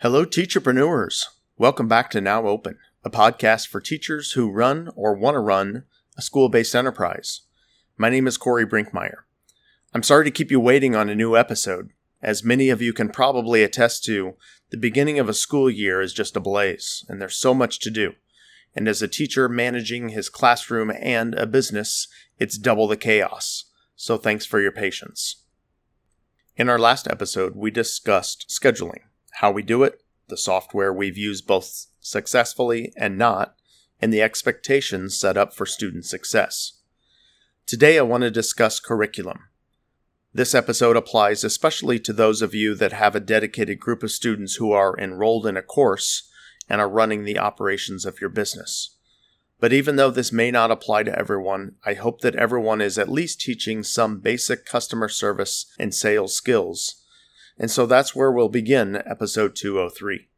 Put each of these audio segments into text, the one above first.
Hello, teacherpreneurs. Welcome back to Now Open, a podcast for teachers who run or want to run a school based enterprise. My name is Corey Brinkmeyer. I'm sorry to keep you waiting on a new episode. As many of you can probably attest to, the beginning of a school year is just a blaze, and there's so much to do. And as a teacher managing his classroom and a business, it's double the chaos. So thanks for your patience. In our last episode, we discussed scheduling how we do it, the software we've used both successfully and not, and the expectations set up for student success. Today, I want to discuss curriculum. This episode applies especially to those of you that have a dedicated group of students who are enrolled in a course and are running the operations of your business. But even though this may not apply to everyone, I hope that everyone is at least teaching some basic customer service and sales skills and so that's where we'll begin episode 203.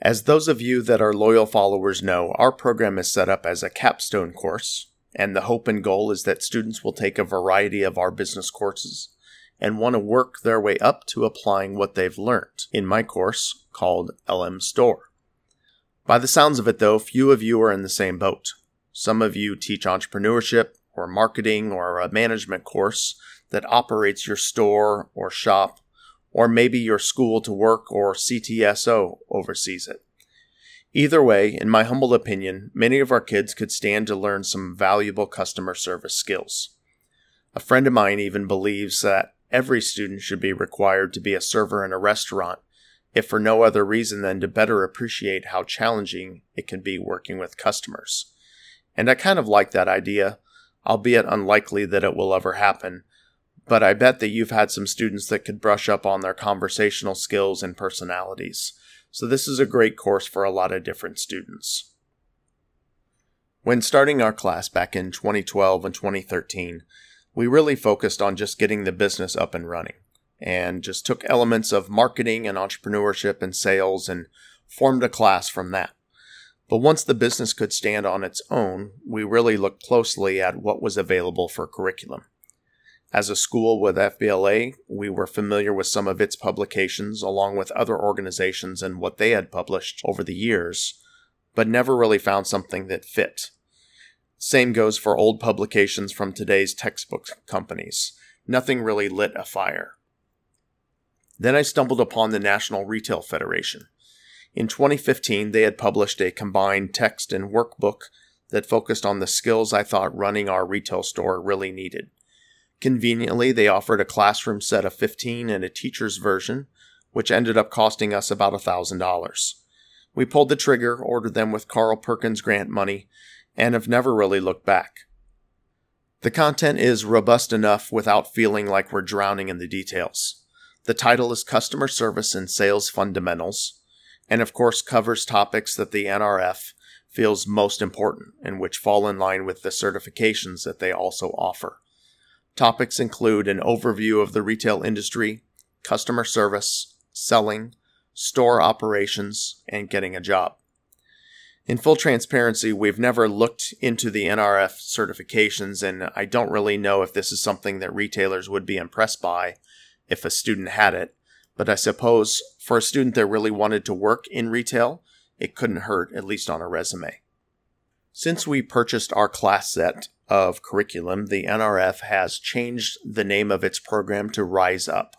As those of you that are loyal followers know, our program is set up as a capstone course, and the hope and goal is that students will take a variety of our business courses and want to work their way up to applying what they've learned in my course called LM Store. By the sounds of it, though, few of you are in the same boat. Some of you teach entrepreneurship or marketing or a management course that operates your store or shop, or maybe your school to work or CTSO oversees it. Either way, in my humble opinion, many of our kids could stand to learn some valuable customer service skills. A friend of mine even believes that every student should be required to be a server in a restaurant, if for no other reason than to better appreciate how challenging it can be working with customers. And I kind of like that idea, albeit unlikely that it will ever happen, but I bet that you've had some students that could brush up on their conversational skills and personalities. So this is a great course for a lot of different students. When starting our class back in 2012 and 2013, we really focused on just getting the business up and running and just took elements of marketing and entrepreneurship and sales and formed a class from that. But once the business could stand on its own, we really looked closely at what was available for curriculum. As a school with FBLA, we were familiar with some of its publications along with other organizations and what they had published over the years, but never really found something that fit. Same goes for old publications from today's textbook companies. Nothing really lit a fire. Then I stumbled upon the National Retail Federation. In 2015, they had published a combined text and workbook that focused on the skills I thought running our retail store really needed. Conveniently, they offered a classroom set of 15 and a teacher's version, which ended up costing us about $1,000. We pulled the trigger, ordered them with Carl Perkins grant money, and have never really looked back. The content is robust enough without feeling like we're drowning in the details. The title is Customer Service and Sales Fundamentals, and of course covers topics that the NRF feels most important and which fall in line with the certifications that they also offer. Topics include an overview of the retail industry, customer service, selling, store operations, and getting a job. In full transparency, we've never looked into the NRF certifications, and I don't really know if this is something that retailers would be impressed by if a student had it. But I suppose for a student that really wanted to work in retail, it couldn't hurt, at least on a resume. Since we purchased our class set of curriculum, the NRF has changed the name of its program to Rise Up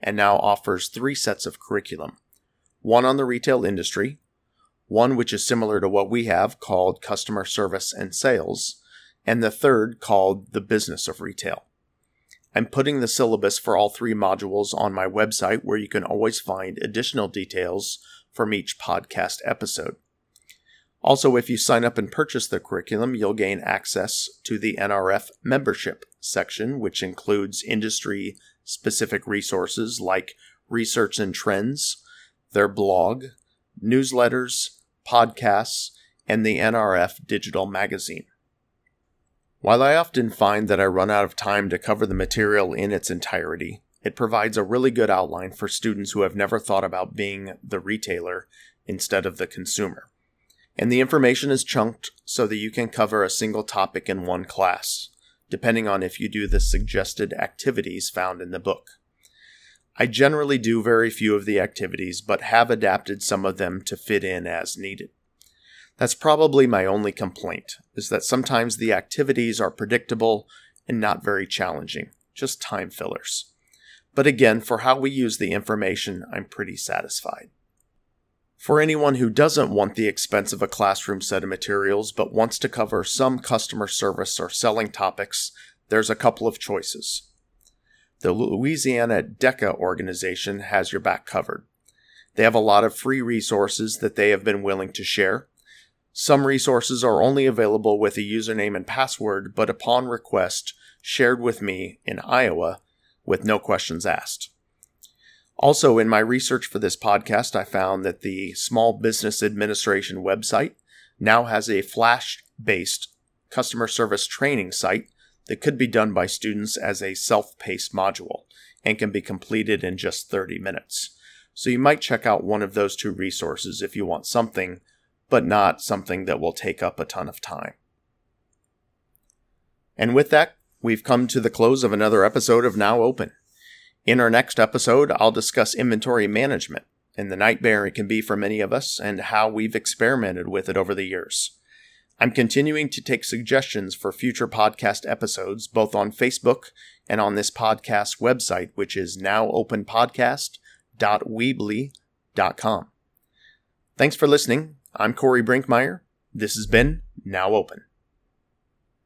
and now offers three sets of curriculum one on the retail industry, one which is similar to what we have called customer service and sales, and the third called the business of retail. I'm putting the syllabus for all three modules on my website where you can always find additional details from each podcast episode. Also, if you sign up and purchase the curriculum, you'll gain access to the NRF membership section, which includes industry specific resources like research and trends, their blog, newsletters, podcasts, and the NRF digital magazine. While I often find that I run out of time to cover the material in its entirety, it provides a really good outline for students who have never thought about being the retailer instead of the consumer and the information is chunked so that you can cover a single topic in one class, depending on if you do the suggested activities found in the book. I generally do very few of the activities, but have adapted some of them to fit in as needed. That's probably my only complaint, is that sometimes the activities are predictable and not very challenging, just time fillers. But again, for how we use the information, I'm pretty satisfied. For anyone who doesn't want the expense of a classroom set of materials but wants to cover some customer service or selling topics, there's a couple of choices. The Louisiana DECA organization has your back covered. They have a lot of free resources that they have been willing to share, some resources are only available with a username and password, but upon request, shared with me in Iowa with no questions asked. Also, in my research for this podcast, I found that the Small Business Administration website now has a Flash based customer service training site that could be done by students as a self paced module and can be completed in just 30 minutes. So you might check out one of those two resources if you want something but not something that will take up a ton of time. And with that, we've come to the close of another episode of Now Open. In our next episode, I'll discuss inventory management and the nightmare it can be for many of us and how we've experimented with it over the years. I'm continuing to take suggestions for future podcast episodes, both on Facebook and on this podcast website, which is nowopenpodcast.weebly.com. Thanks for listening, I'm Corey Brinkmeyer. This has been Now Open.